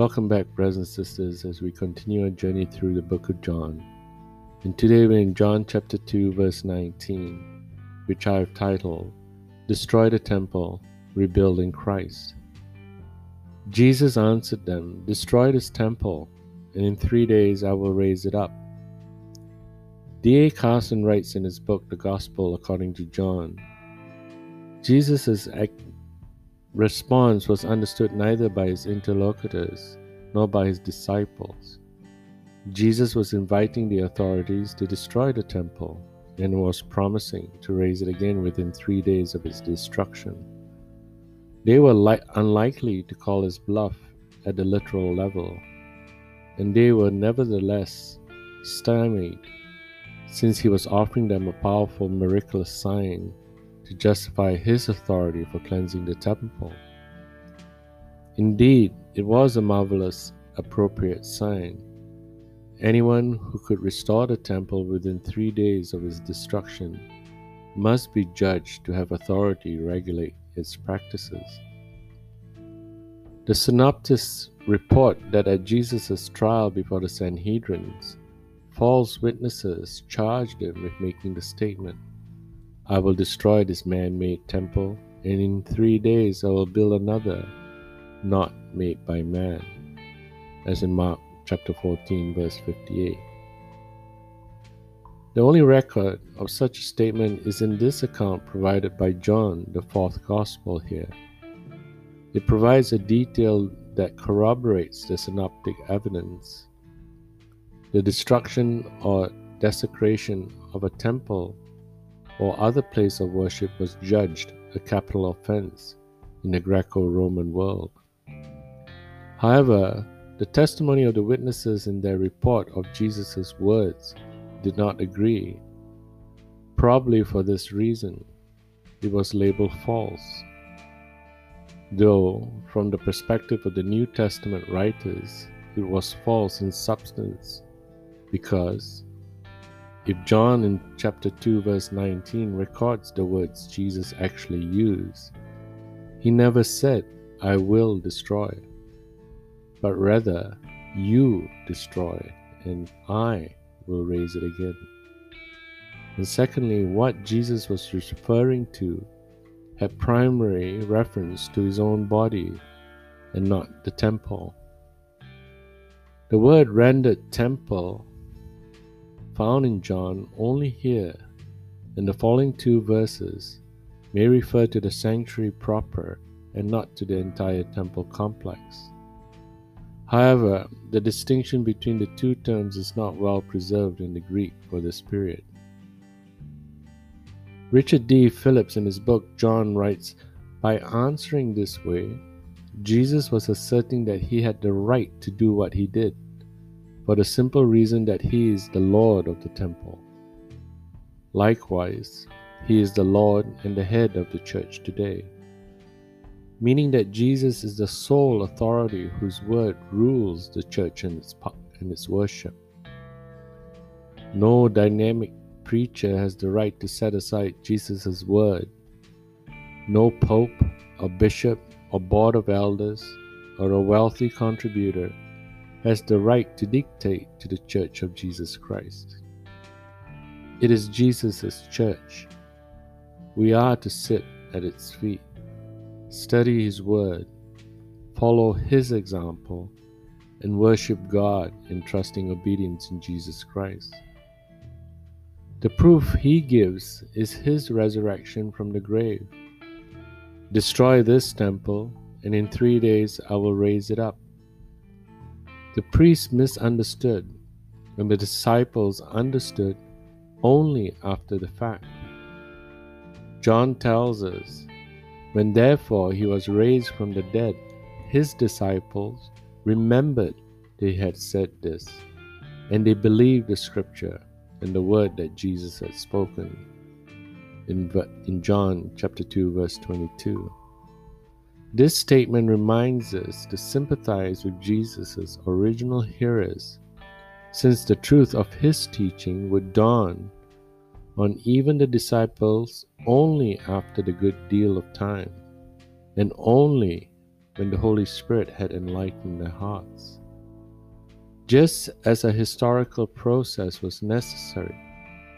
Welcome back, brothers and sisters, as we continue our journey through the book of John. And today we're in John chapter 2, verse 19, which I have titled, Destroy the Temple, Rebuild in Christ. Jesus answered them, Destroy this temple, and in three days I will raise it up. D.A. Carson writes in his book, The Gospel According to John Jesus' response was understood neither by his interlocutors nor by his disciples. Jesus was inviting the authorities to destroy the temple and was promising to raise it again within three days of its destruction. They were li- unlikely to call his bluff at the literal level, and they were nevertheless stymied since he was offering them a powerful miraculous sign to justify his authority for cleansing the temple. Indeed, it was a marvelous, appropriate sign. Anyone who could restore the temple within three days of its destruction must be judged to have authority regulate its practices. The synoptists report that at Jesus' trial before the Sanhedrins, false witnesses charged him with making the statement I will destroy this man made temple, and in three days I will build another, not made by man. As in Mark chapter 14, verse 58. The only record of such a statement is in this account provided by John, the fourth gospel here. It provides a detail that corroborates the synoptic evidence. The destruction or desecration of a temple or other place of worship was judged a capital offense in the Greco Roman world. However, the testimony of the witnesses in their report of Jesus' words did not agree. Probably for this reason, it was labeled false. Though, from the perspective of the New Testament writers, it was false in substance because if John in chapter 2, verse 19 records the words Jesus actually used, he never said, I will destroy, but rather, you destroy, and I will raise it again. And secondly, what Jesus was referring to had primary reference to his own body and not the temple. The word rendered temple found in John only here in the following two verses may refer to the sanctuary proper and not to the entire temple complex. However, the distinction between the two terms is not well preserved in the Greek for this period. Richard D. Phillips, in his book John, writes By answering this way, Jesus was asserting that he had the right to do what he did for the simple reason that he is the Lord of the temple. Likewise, he is the Lord and the head of the church today, meaning that Jesus is the sole authority whose word rules the church and its, and its worship. No dynamic preacher has the right to set aside Jesus' word. No pope or bishop or board of elders or a wealthy contributor has the right to dictate to the Church of Jesus Christ. It is Jesus' church. We are to sit at its feet, study His Word, follow His example, and worship God in trusting obedience in Jesus Christ. The proof He gives is His resurrection from the grave. Destroy this temple, and in three days I will raise it up. The priests misunderstood, and the disciples understood only after the fact. John tells us, When therefore he was raised from the dead, his disciples remembered they had said this, and they believed the scripture and the word that Jesus had spoken. In, in John chapter 2, verse 22. This statement reminds us to sympathize with Jesus' original hearers, since the truth of his teaching would dawn on even the disciples only after the good deal of time, and only when the Holy Spirit had enlightened their hearts. Just as a historical process was necessary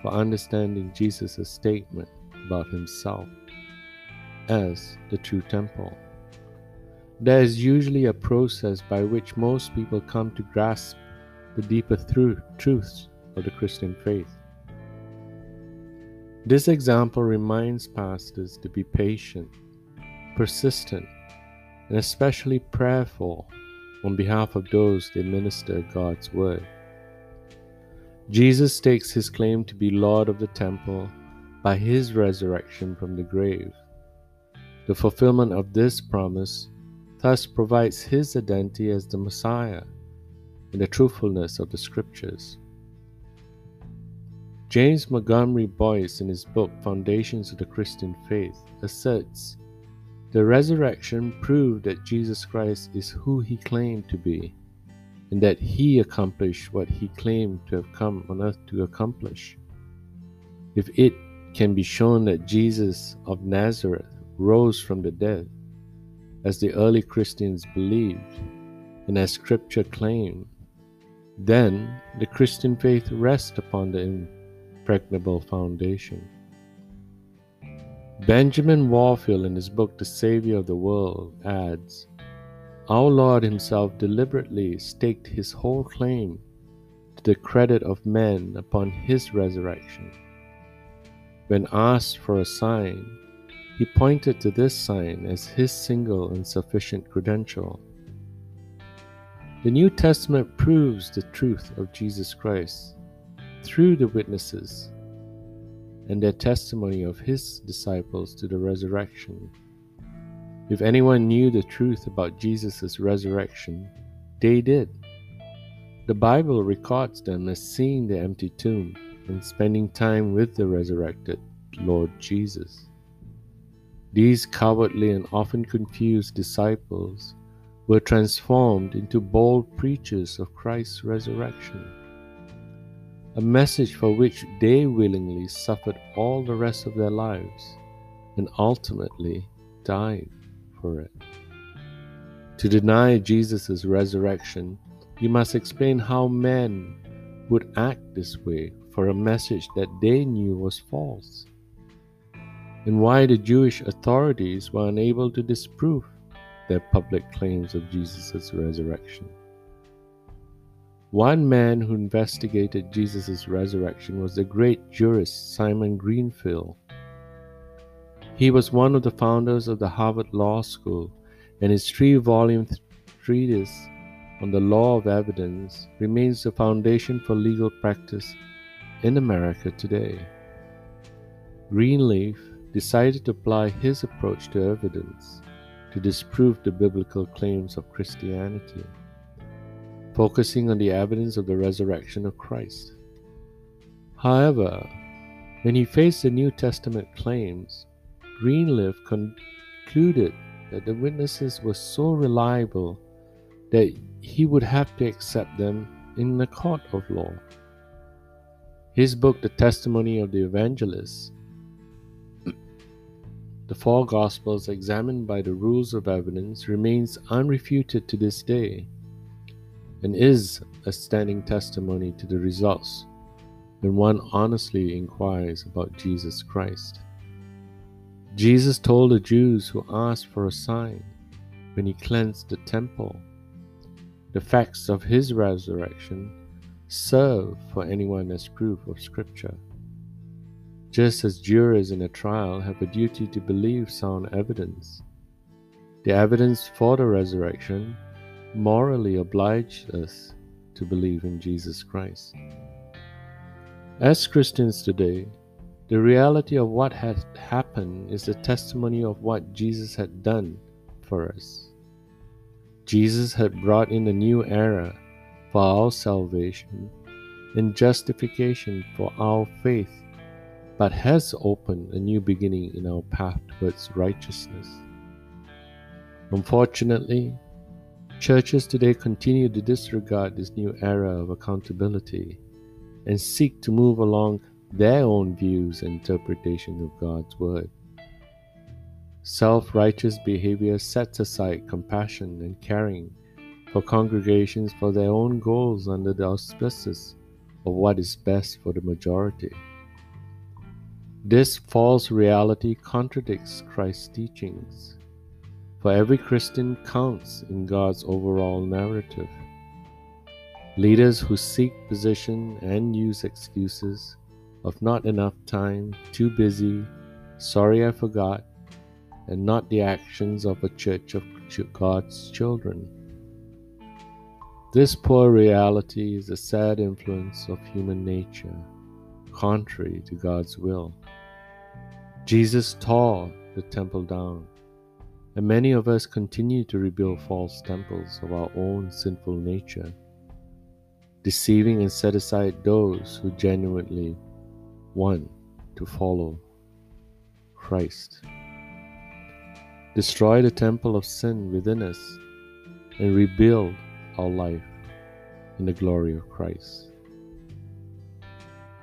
for understanding Jesus' statement about himself as the true temple. There is usually a process by which most people come to grasp the deeper truths of the Christian faith. This example reminds pastors to be patient, persistent, and especially prayerful on behalf of those they minister God's word. Jesus stakes his claim to be Lord of the temple by his resurrection from the grave. The fulfillment of this promise thus provides his identity as the Messiah and the truthfulness of the scriptures. James Montgomery Boice, in his book Foundations of the Christian Faith, asserts the resurrection proved that Jesus Christ is who he claimed to be, and that he accomplished what he claimed to have come on earth to accomplish. If it can be shown that Jesus of Nazareth rose from the dead, as the early Christians believed, and as Scripture claimed, then the Christian faith rests upon the impregnable foundation. Benjamin Warfield, in his book The Savior of the World, adds Our Lord Himself deliberately staked His whole claim to the credit of men upon His resurrection. When asked for a sign, He pointed to this sign as His single and sufficient credential. The New Testament proves the truth of Jesus Christ through the witnesses and their testimony of his disciples to the resurrection. If anyone knew the truth about Jesus' resurrection, they did. The Bible records them as seeing the empty tomb and spending time with the resurrected Lord Jesus. These cowardly and often confused disciples were transformed into bold preachers of Christ's resurrection a message for which they willingly suffered all the rest of their lives and ultimately died for it. To deny Jesus' resurrection, you must explain how men would act this way for a message that they knew was false, and why the Jewish authorities were unable to disprove their public claims of Jesus' resurrection. One man who investigated Jesus' resurrection was the great jurist Simon Greenfield. He was one of the founders of the Harvard Law School, and his three volume treatise on the law of evidence remains the foundation for legal practice in America today. Greenleaf decided to apply his approach to evidence to disprove the biblical claims of Christianity focusing on the evidence of the resurrection of Christ. However, when he faced the New Testament claims, Greenleaf concluded that the witnesses were so reliable that he would have to accept them in the court of law. His book, The Testimony of the Evangelists, the four Gospels examined by the rules of evidence, remains unrefuted to this day and is a standing testimony to the results when one honestly inquires about Jesus Christ. Jesus told the Jews who asked for a sign when he cleansed the temple. The facts of his resurrection serve for anyone as proof of Scripture. Just as jurors in a trial have a duty to believe sound evidence, the evidence for the resurrection morally oblige us to believe in Jesus Christ. As Christians today, the reality of what had happened is the testimony of what Jesus had done for us. Jesus had brought in a new era for our salvation and justification for our faith, but has opened a new beginning in our path towards righteousness. Unfortunately, Churches today continue to disregard this new era of accountability and seek to move along their own views and interpretation of God's Word. Self righteous behavior sets aside compassion and caring for congregations for their own goals under the auspices of what is best for the majority. This false reality contradicts Christ's teachings, for every Christian counts in God's overall narrative. Leaders who seek position and use excuses of not enough time, too busy, sorry I forgot, and not the actions of a church of God's children. This poor reality is a sad influence of human nature, contrary to God's will. Jesus tore the temple down, and many of us continue to rebuild false temples of our own sinful nature, deceiving and set aside those who genuinely want to follow Christ destroy the temple of sin within us, and rebuild our life in the glory of Christ.